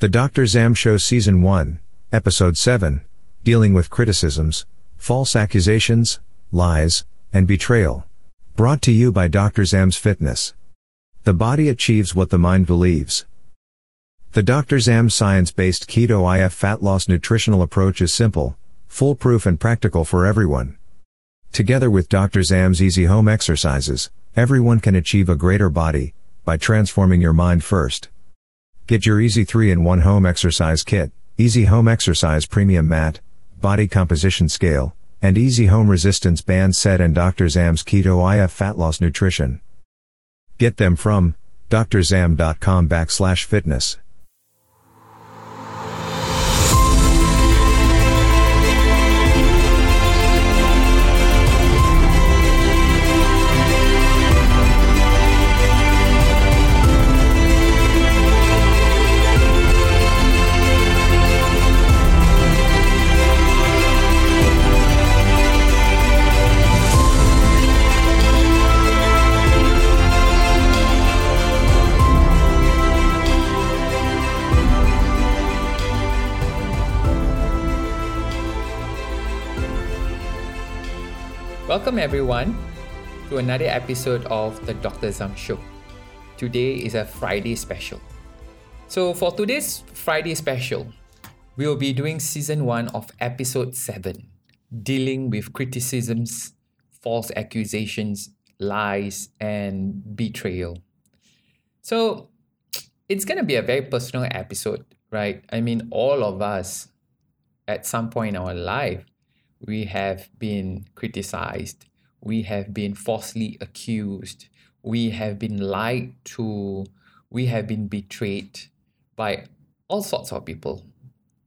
The Dr. Zam Show Season 1, Episode 7, Dealing with Criticisms, False Accusations, Lies, and Betrayal. Brought to you by Dr. Zam's Fitness. The body achieves what the mind believes. The Dr. Zam science-based keto IF fat loss nutritional approach is simple, foolproof and practical for everyone. Together with Dr. Zam's easy home exercises, everyone can achieve a greater body by transforming your mind first. Get your Easy 3-in-1 home exercise kit, Easy Home Exercise Premium Mat, Body Composition Scale, and Easy Home Resistance Band Set and Dr. Zam's Keto IF Fat Loss Nutrition. Get them from drzam.com backslash fitness. Welcome everyone to another episode of the Dr. Zam Show. Today is a Friday special. So for today's Friday special, we'll be doing season 1 of episode 7, dealing with criticisms, false accusations, lies and betrayal. So it's going to be a very personal episode, right? I mean all of us at some point in our life we have been criticized, we have been falsely accused, we have been lied to, we have been betrayed by all sorts of people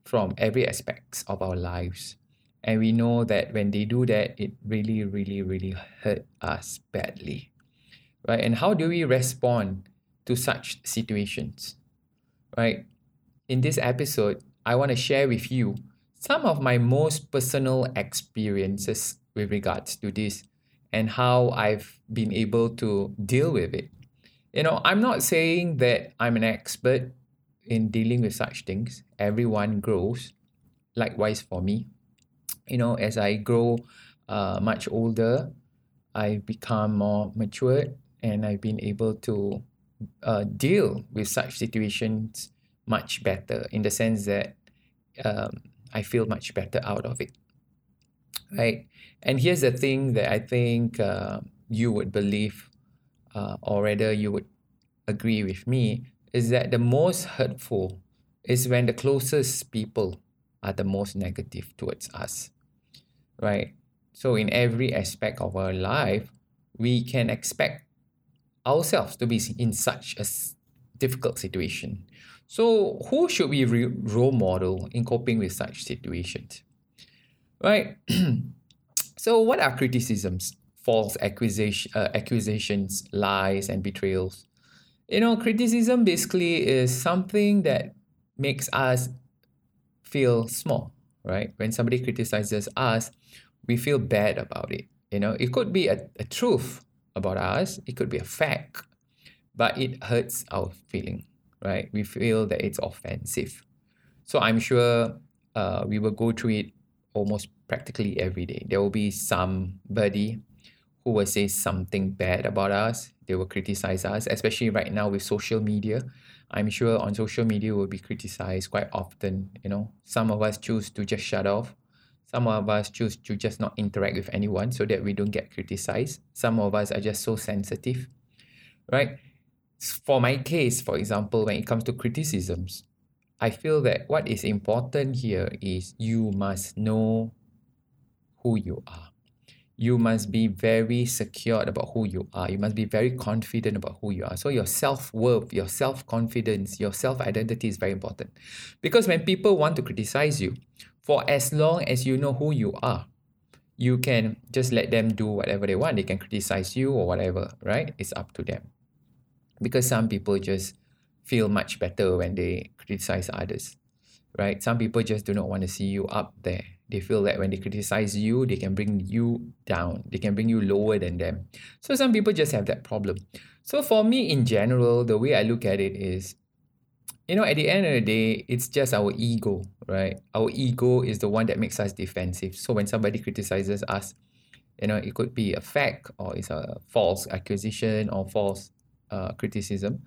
from every aspects of our lives. And we know that when they do that, it really, really, really hurt us badly. Right? And how do we respond to such situations? Right? In this episode, I want to share with you some of my most personal experiences with regards to this and how I've been able to deal with it. You know, I'm not saying that I'm an expert in dealing with such things. Everyone grows. Likewise for me. You know, as I grow uh, much older, I've become more matured and I've been able to uh, deal with such situations much better in the sense that um, I feel much better out of it. Right? And here's the thing that I think uh, you would believe, uh, or rather, you would agree with me, is that the most hurtful is when the closest people are the most negative towards us. Right? So, in every aspect of our life, we can expect ourselves to be in such a difficult situation so, who should we re- role model in coping with such situations? Right? so, what are criticisms, false accusation, uh, accusations, lies, and betrayals? You know, criticism basically is something that makes us feel small, right? When somebody criticizes us, we feel bad about it. You know, it could be a, a truth about us, it could be a fact, but it hurts our feeling right? We feel that it's offensive. So I'm sure uh, we will go through it almost practically every day. There will be somebody who will say something bad about us. They will criticize us, especially right now with social media. I'm sure on social media we'll be criticized quite often. You know, some of us choose to just shut off. Some of us choose to just not interact with anyone so that we don't get criticized. Some of us are just so sensitive, right? For my case, for example, when it comes to criticisms, I feel that what is important here is you must know who you are. You must be very secure about who you are. You must be very confident about who you are. So, your self worth, your self confidence, your self identity is very important. Because when people want to criticize you, for as long as you know who you are, you can just let them do whatever they want. They can criticize you or whatever, right? It's up to them because some people just feel much better when they criticize others right? Some people just do not want to see you up there. They feel that when they criticize you they can bring you down. They can bring you lower than them. So some people just have that problem. So for me in general the way i look at it is you know, at the end of the day, it's just our ego, right? Our ego is the one that makes us defensive. So when somebody criticizes us, you know, it could be a fact or it's a false accusation or false uh, criticism.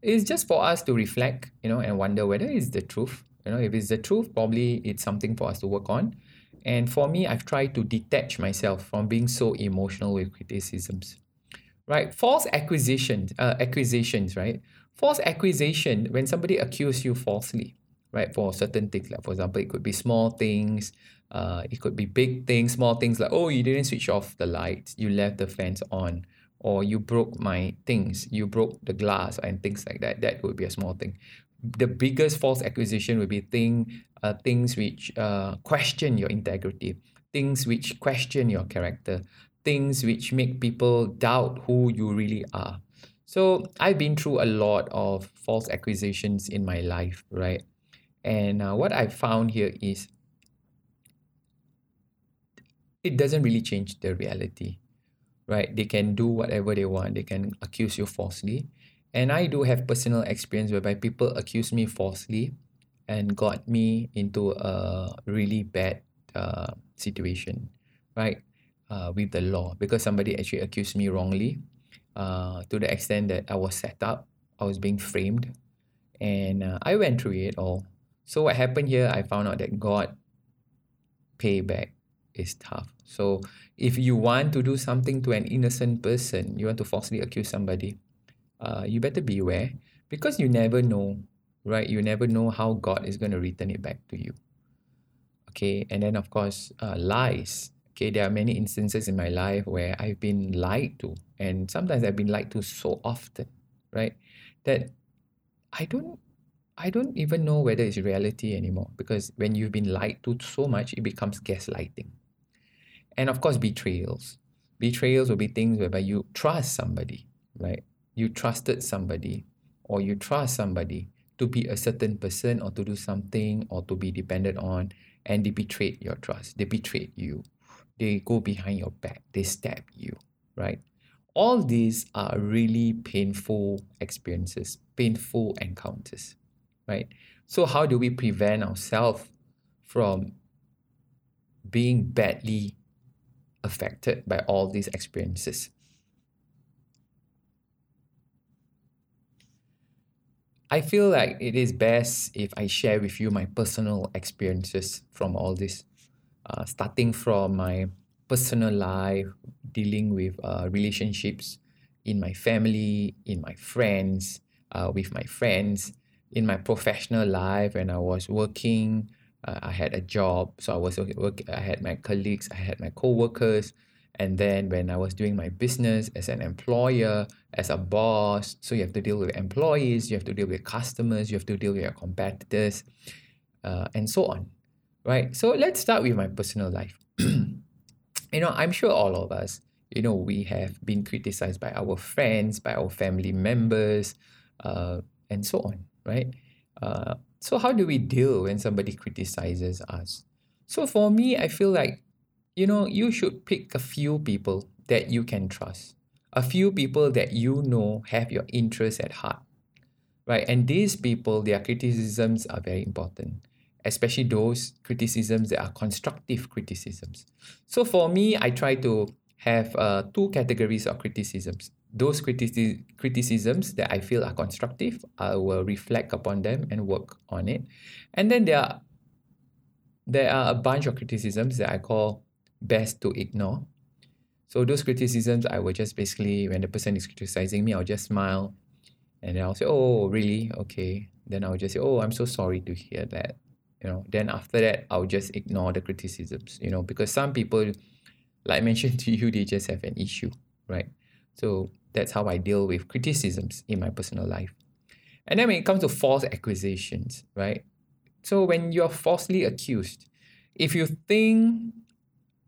It's just for us to reflect, you know, and wonder whether it's the truth. You know, if it's the truth, probably it's something for us to work on. And for me, I've tried to detach myself from being so emotional with criticisms. Right? False acquisitions, uh, accusations, right? False accusation, when somebody accuses you falsely, right, for certain things, like for example, it could be small things, uh, it could be big things, small things like, oh, you didn't switch off the lights, you left the fans on, or you broke my things, you broke the glass, and things like that. That would be a small thing. The biggest false accusation would be thing, uh, things which uh, question your integrity, things which question your character, things which make people doubt who you really are. So I've been through a lot of false accusations in my life, right? And uh, what I found here is it doesn't really change the reality, right? They can do whatever they want, they can accuse you falsely. And I do have personal experience whereby people accuse me falsely and got me into a really bad uh, situation, right? Uh, with the law because somebody actually accused me wrongly uh, to the extent that I was set up, I was being framed, and uh, I went through it all. So what happened here? I found out that God payback is tough. So if you want to do something to an innocent person, you want to falsely accuse somebody, uh, you better beware because you never know, right? You never know how God is going to return it back to you. Okay, and then of course, uh, lies. Okay, there are many instances in my life where I've been lied to and sometimes I've been lied to so often, right? That I don't I don't even know whether it's reality anymore because when you've been lied to so much, it becomes gaslighting. And of course, betrayals. Betrayals will be things whereby you trust somebody, right? You trusted somebody or you trust somebody to be a certain person or to do something or to be dependent on, and they betrayed your trust. They betrayed you. They go behind your back. They stab you, right? all these are really painful experiences, painful encounters, right? So, how do we prevent ourselves from being badly affected by all these experiences? I feel like it is best if I share with you my personal experiences from all this, uh, starting from my personal life, dealing with uh, relationships in my family, in my friends, uh, with my friends, in my professional life when I was working. Uh, I had a job, so I was work. I had my colleagues, I had my co-workers, and then when I was doing my business as an employer, as a boss, so you have to deal with employees, you have to deal with customers, you have to deal with your competitors, uh, and so on, right? So let's start with my personal life. you know, I'm sure all of us, you know, we have been criticized by our friends, by our family members, uh, and so on, right? Uh, so, how do we deal when somebody criticizes us? So, for me, I feel like, you know, you should pick a few people that you can trust, a few people that you know have your interests at heart, right? And these people, their criticisms are very important especially those criticisms that are constructive criticisms. So for me, I try to have uh, two categories of criticisms. Those critici- criticisms that I feel are constructive, I will reflect upon them and work on it. And then there are there are a bunch of criticisms that I call best to ignore. So those criticisms, I will just basically, when the person is criticizing me, I'll just smile, and then I'll say, "Oh, really? Okay." Then I'll just say, "Oh, I'm so sorry to hear that." you know then after that i'll just ignore the criticisms you know because some people like i mentioned to you they just have an issue right so that's how i deal with criticisms in my personal life. And then when it comes to false accusations right? So when you're falsely accused if you think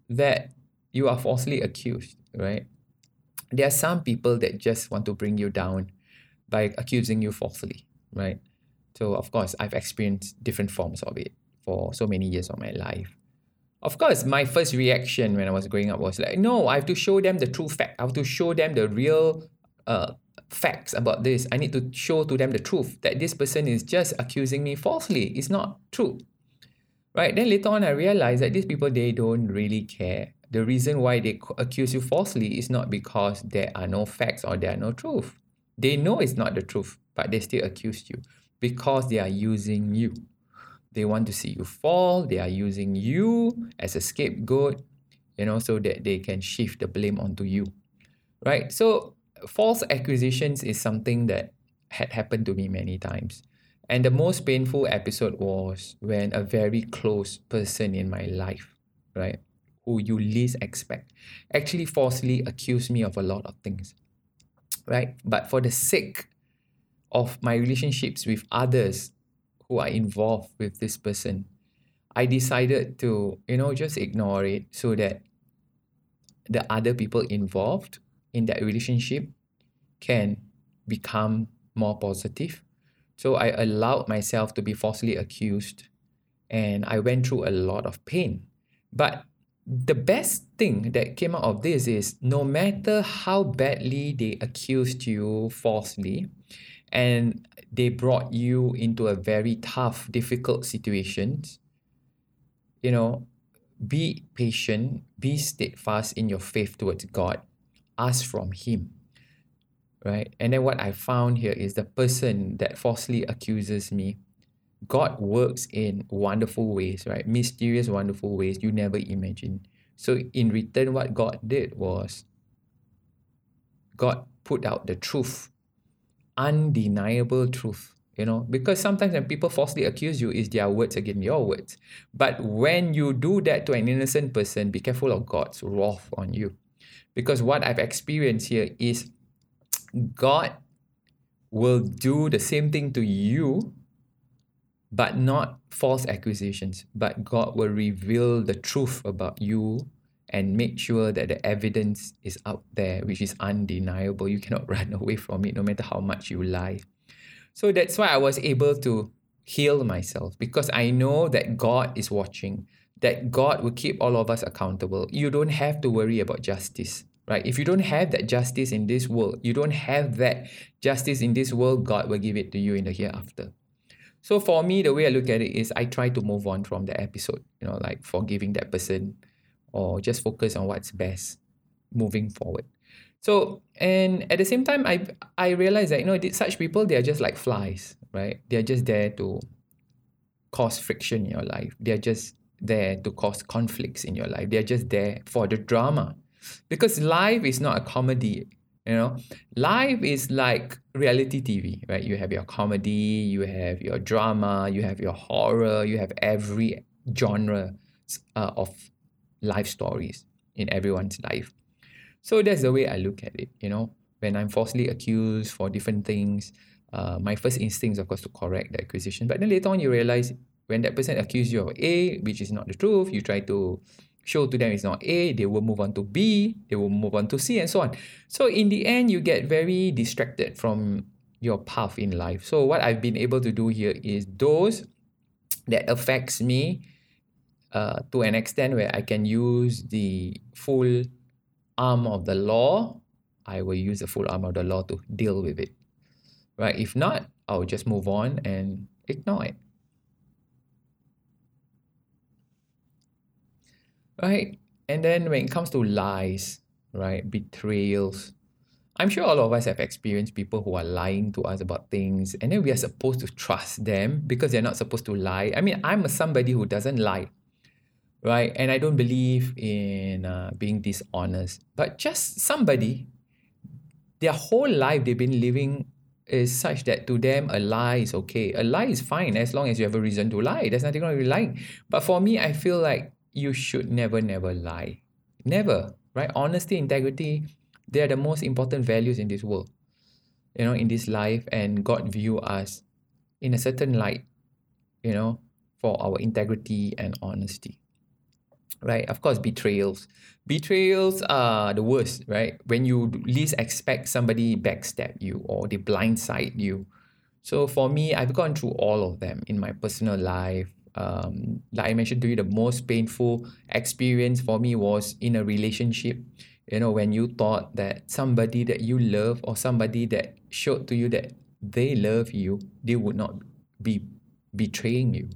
that you are falsely accused right? There are some people that just want to bring you down by accusing you falsely right? So of course, I've experienced different forms of it for so many years of my life. Of course, my first reaction when I was growing up was like, no, I have to show them the true fact. I have to show them the real uh, facts about this. I need to show to them the truth that this person is just accusing me falsely. It's not true. Right? Then later on, I realized that these people, they don't really care. The reason why they accuse you falsely is not because there are no facts or there are no truth. They know it's not the truth, but they still accuse you because they are using you. They want to see you fall. They are using you as a scapegoat, you know, so that they can shift the blame onto you. Right? So false accusations is something that had happened to me many times. And the most painful episode was when a very close person in my life, right, who you least expect, actually falsely accused me of a lot of things, right? But for the sake of my relationships with others who are involved with this person, I decided to, you know, just ignore it so that the other people involved in that relationship can become more positive. So I allowed myself to be falsely accused and I went through a lot of pain. But the best thing that came out of this is no matter how badly they accused you falsely and they brought you into a very tough, difficult situations, you know, be patient, be steadfast in your faith towards God, ask from Him right? And then what I found here is the person that falsely accuses me, God works in wonderful ways, right? Mysterious, wonderful ways you never imagined. So in return, what God did was God put out the truth, undeniable truth, you know, because sometimes when people falsely accuse you, is their words against your words. But when you do that to an innocent person, be careful of God's wrath on you. Because what I've experienced here is God will do the same thing to you, but not false accusations. But God will reveal the truth about you and make sure that the evidence is out there, which is undeniable. You cannot run away from it no matter how much you lie. So that's why I was able to heal myself because I know that God is watching, that God will keep all of us accountable. You don't have to worry about justice right? If you don't have that justice in this world, you don't have that justice in this world, God will give it to you in the hereafter. So for me, the way I look at it is I try to move on from the episode, you know, like forgiving that person or just focus on what's best moving forward. So and at the same time, I I realize that you know such people they are just like flies, right? They are just there to cause friction in your life. They are just there to cause conflicts in your life. They are just there for the drama because life is not a comedy you know life is like reality tv right you have your comedy you have your drama you have your horror you have every genre uh, of life stories in everyone's life so that's the way i look at it you know when i'm falsely accused for different things uh, my first instinct is of course to correct the accusation but then later on you realize when that person accuses you of a which is not the truth you try to show to them it's not A, they will move on to B, they will move on to C, and so on. So in the end, you get very distracted from your path in life. So what I've been able to do here is those that affects me uh, to an extent where I can use the full arm of the law, I will use the full arm of the law to deal with it. Right? If not, I'll just move on and ignore it. right? And then when it comes to lies, right, betrayals, I'm sure all of us have experienced people who are lying to us about things, and then we are supposed to trust them because they're not supposed to lie. I mean, I'm somebody who doesn't lie, right? And I don't believe in uh, being dishonest, but just somebody, their whole life they've been living is such that to them a lie is okay. A lie is fine as long as you have a reason to lie. There's nothing wrong with lying. But for me, I feel like you should never, never lie. Never, right? Honesty, integrity, they are the most important values in this world, you know, in this life. And God view us in a certain light, you know, for our integrity and honesty. Right? Of course, betrayals. Betrayals are the worst, right? When you least expect somebody backstab you or they blindside you. So for me, I've gone through all of them in my personal life, um, like I mentioned to you, the most painful experience for me was in a relationship You know, when you thought that somebody that you love or somebody that showed to you that they love you, they would not be betraying you.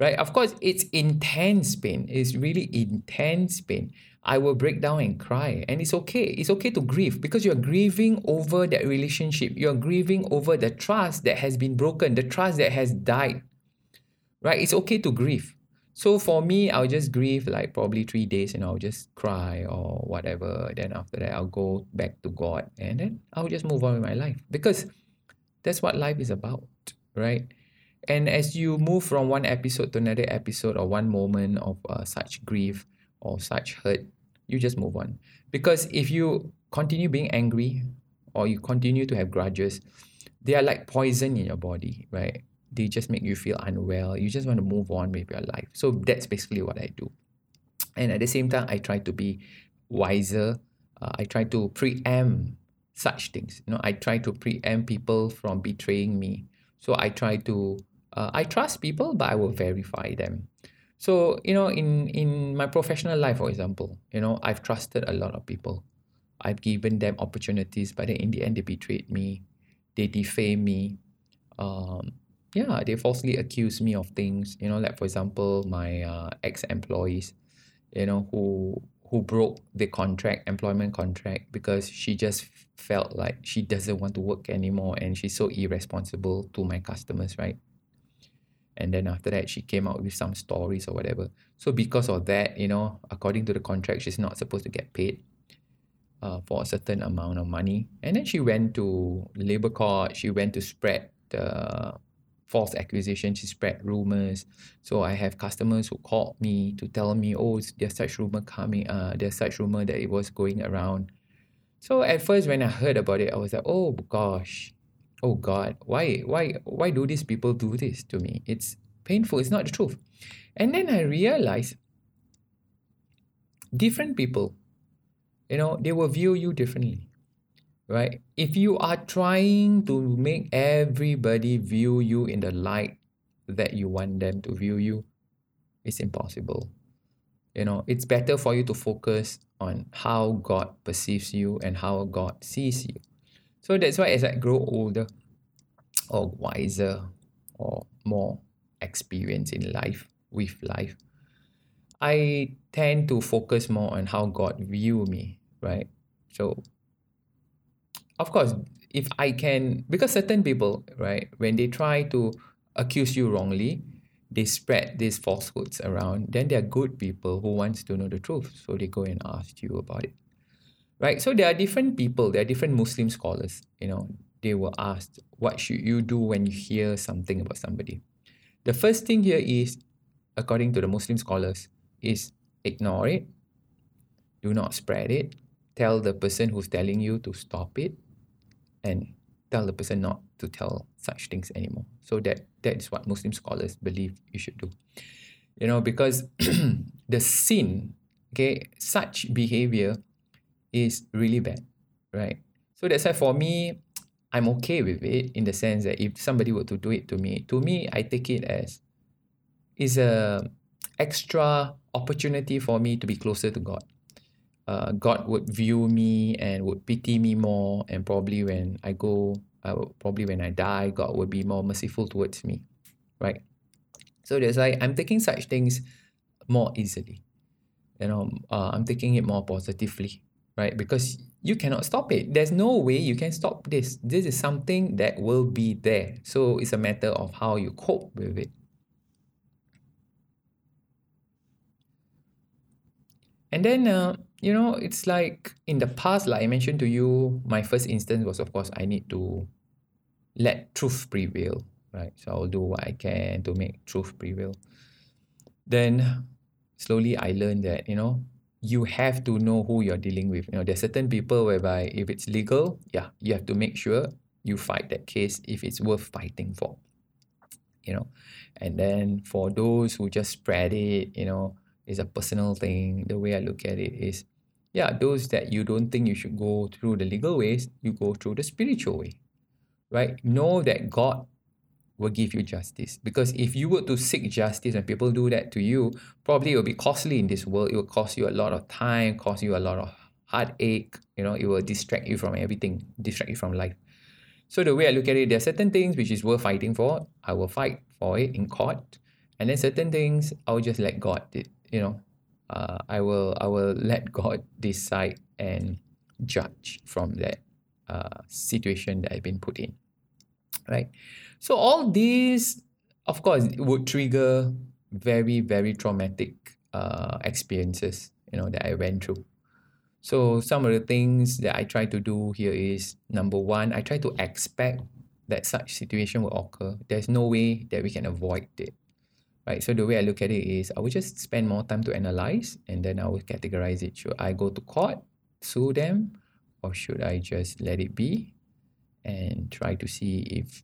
Right? Of course, it's intense pain. It's really intense pain. I will break down and cry. And it's okay. It's okay to grieve because you're grieving over that relationship. You're grieving over the trust that has been broken, the trust that has died. Right? It's okay to grieve. So for me, I'll just grieve like probably three days and I'll just cry or whatever. Then after that, I'll go back to God and then I'll just move on with my life because that's what life is about, right? And as you move from one episode to another episode or one moment of uh, such grief or such hurt, you just move on. Because if you continue being angry or you continue to have grudges, they are like poison in your body, right? They just make you feel unwell. You just want to move on with your life. So that's basically what I do. And at the same time, I try to be wiser. Uh, I try to preempt such things. You know, I try to preempt people from betraying me. So I try to uh, I trust people, but I will verify them. So you know, in in my professional life, for example, you know, I've trusted a lot of people. I've given them opportunities, but then in the end, they betrayed me. They defame me. Um, yeah, they falsely accuse me of things. You know, like for example, my uh, ex-employees, you know, who who broke the contract, employment contract, because she just felt like she doesn't want to work anymore and she's so irresponsible to my customers, right? And then after that, she came out with some stories or whatever. So because of that, you know, according to the contract, she's not supposed to get paid uh, for a certain amount of money. And then she went to labor court. She went to spread the false accusations, she spread rumors. So I have customers who called me to tell me, oh, there's such rumor coming, uh, there's such rumor that it was going around. So at first when I heard about it, I was like, oh gosh, oh God, why, why, why do these people do this to me? It's painful, it's not the truth. And then I realized different people, you know, they will view you differently right? If you are trying to make everybody view you in the light that you want them to view you, it's impossible. You know, it's better for you to focus on how God perceives you and how God sees you. So that's why as I grow older or wiser or more experienced in life with life, I tend to focus more on how God view me, right? So of course, if I can, because certain people, right, when they try to accuse you wrongly, they spread these falsehoods around, then they are good people who wants to know the truth. So they go and ask you about it. Right? So there are different people, there are different Muslim scholars, you know, they were asked, what should you do when you hear something about somebody? The first thing here is, according to the Muslim scholars, is ignore it, do not spread it, tell the person who's telling you to stop it, and tell the person not to tell such things anymore. So that that is what Muslim scholars believe you should do. You know, because the sin, okay, such behavior is really bad, right? So that's why for me, I'm okay with it in the sense that if somebody were to do it to me, to me, I take it as is a extra opportunity for me to be closer to God uh, God would view me and would pity me more, and probably when I go, probably when I die, God would be more merciful towards me, right? So that's why I'm taking such things more easily. You know, uh, I'm taking it more positively, right? Because you cannot stop it. There's no way you can stop this. This is something that will be there. So it's a matter of how you cope with it. And then, uh, you know, it's like in the past, like I mentioned to you, my first instance was, of course, I need to let truth prevail, right? So I'll do what I can to make truth prevail. Then slowly I learned that, you know, you have to know who you're dealing with. You know, there's certain people whereby if it's legal, yeah, you have to make sure you fight that case if it's worth fighting for. You know, and then for those who just spread it, you know, it's a personal thing. The way I look at it is, yeah, those that you don't think you should go through the legal ways, you go through the spiritual way, right? Know that God will give you justice. Because if you were to seek justice and people do that to you, probably it will be costly in this world. It will cost you a lot of time, cost you a lot of heartache. You know, it will distract you from everything, distract you from life. So the way I look at it, there are certain things which is worth fighting for. I will fight for it in court, and then certain things I will just let God. You know, uh, I will I will let God decide and judge from that uh, situation that I've been put in. Right. So all these, of course, would trigger very very traumatic uh, experiences. You know that I went through. So some of the things that I try to do here is number one, I try to expect that such situation will occur. There's no way that we can avoid it. Right. So the way I look at it is I will just spend more time to analyze and then I will categorize it. Should I go to court, sue them, or should I just let it be and try to see if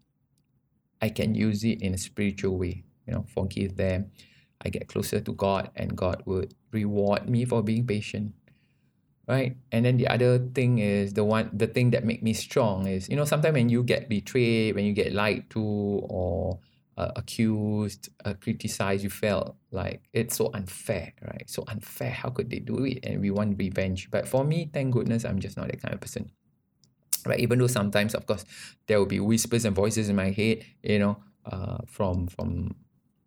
I can use it in a spiritual way? You know, forgive them. I get closer to God and God would reward me for being patient right and then the other thing is the one the thing that make me strong is you know sometimes when you get betrayed when you get lied to or uh, accused uh, criticized you felt like it's so unfair right so unfair how could they do it and we want revenge but for me thank goodness i'm just not that kind of person right even though sometimes of course there will be whispers and voices in my head you know uh, from from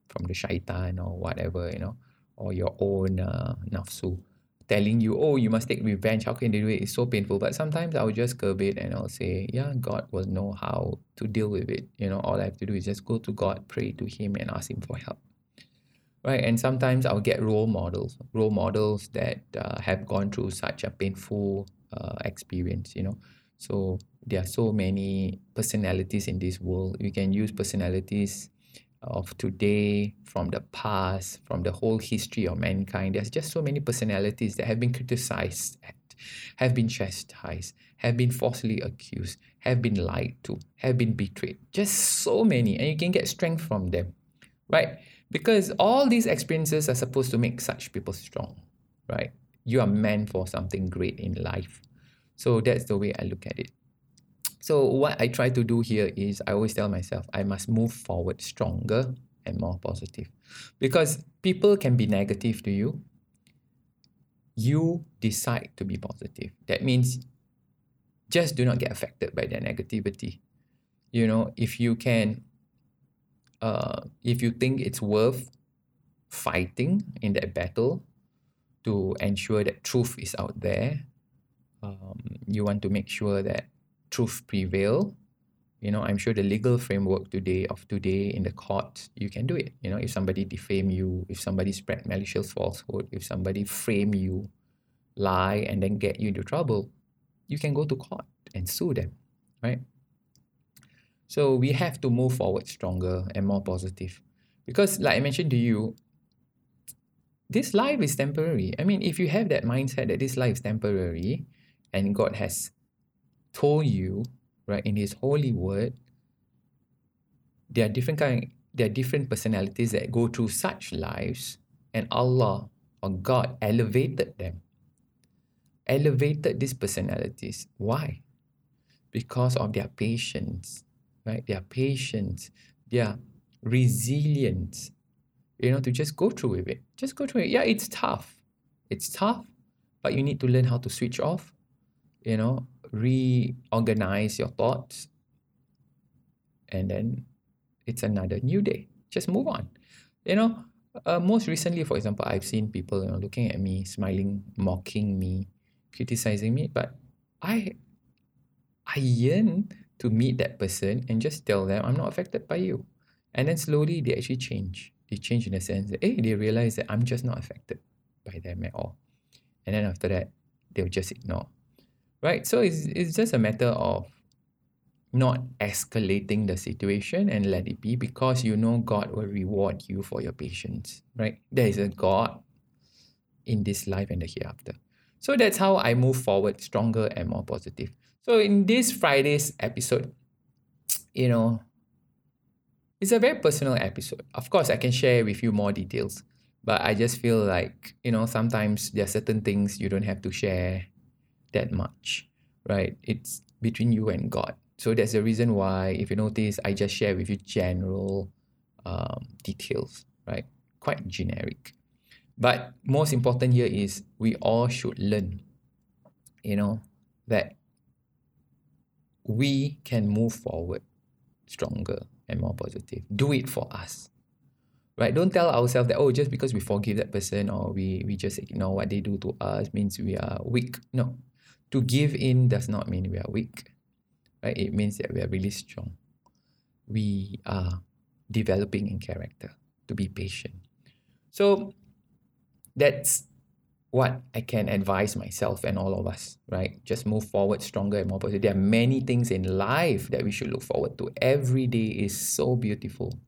from the shaitan or whatever you know or your own uh, nafsu telling you, oh, you must take revenge. How can they do it? It's so painful. But sometimes I'll just curb it and I'll say, yeah, God will know how to deal with it. You know, all I have to do is just go to God, pray to Him, and ask Him for help. Right. And sometimes I'll get role models, role models that uh, have gone through such a painful uh, experience, you know. So there are so many personalities in this world. We can use personalities of today, from the past, from the whole history of mankind. There's just so many personalities that have been criticized, have been chastised, have been falsely accused, have been lied to, have been betrayed. Just so many, and you can get strength from them, right? Because all these experiences are supposed to make such people strong, right? You are meant for something great in life. So that's the way I look at it. So what I try to do here is I always tell myself I must move forward stronger and more positive. Because people can be negative to you. You decide to be positive. That means just do not get affected by their negativity. You know, if you can uh if you think it's worth fighting in that battle to ensure that truth is out there, um, you want to make sure that truth prevail you know i'm sure the legal framework today of today in the court you can do it. You know if somebody defame you if somebody spread malicious falsehood if somebody frame you lie and then get you into trouble you can go to court and sue them right? So we have to move forward stronger and more positive. Because like i mentioned to you this life is temporary. I mean if you have that mindset that this life is temporary and god has told you, right, in His holy word, there are different kind, there are different personalities that go through such lives, and Allah or God elevated them. Elevated these personalities. Why? Because of their patience, right? Their patience, their resilience, you know, to just go through with it. Just go through it. Yeah, it's tough. It's tough, but you need to learn how to switch off, you know, reorganize your thoughts, and then it's another new day. Just move on. You know, uh, most recently, for example, I've seen people you know looking at me, smiling, mocking me, criticizing me, but I I yearn to meet that person and just tell them I'm not affected by you. And then slowly they actually change. They change in the sense that hey, they realize that I'm just not affected by them at all. And then after that, they'll just ignore right? So it's, it's just a matter of not escalating the situation and let it be because you know God will reward you for your patience, right? There is a God in this life and the hereafter. So that's how I move forward stronger and more positive. So in this Friday's episode, you know, it's a very personal episode. Of course, I can share with you more details, but I just feel like, you know, sometimes there are certain things you don't have to share that much, right? It's between you and God. So that's the reason why, if you notice, I just share with you general um, details, right? Quite generic. But most important here is we all should learn. you know, that we can move forward stronger and more positive. Do it for us. Right? Don't tell ourselves that, oh, just because we forgive that person or we, we just ignore what they do to us means we are weak. No. To give in does not mean we are weak. Right? It means that we are really strong. We are developing in character to be patient. So that's what I can advise myself and all of us, right? Just move forward stronger and more positive. There are many things in life that we should look forward to. Every day is so beautiful,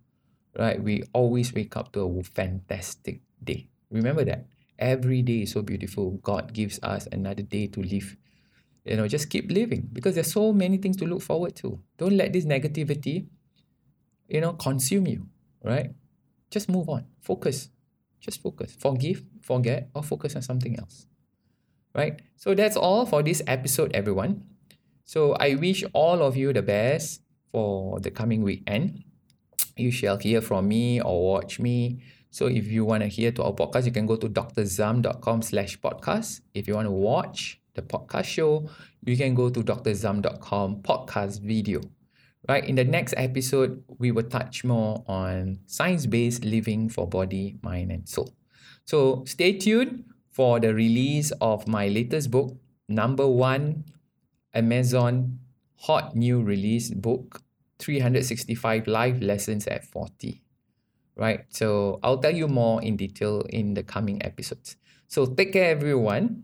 right? We always wake up to a fantastic day. Remember that. Every day is so beautiful. God gives us another day to live. You know, just keep living because there's so many things to look forward to. Don't let this negativity, you know, consume you, right? Just move on. Focus. Just focus. Forgive, forget, or focus on something else. Right? So that's all for this episode, everyone. So I wish all of you the best for the coming weekend. You shall hear from me or watch me. So if you want to hear to our podcast, you can go to drzam.com slash podcast. If you want to watch the podcast show, you can go to drzam.com podcast video. Right, in the next episode, we will touch more on science based living for body, mind, and soul. So stay tuned for the release of my latest book, number one Amazon hot new release book 365 life lessons at 40. Right, so I'll tell you more in detail in the coming episodes. So take care, everyone.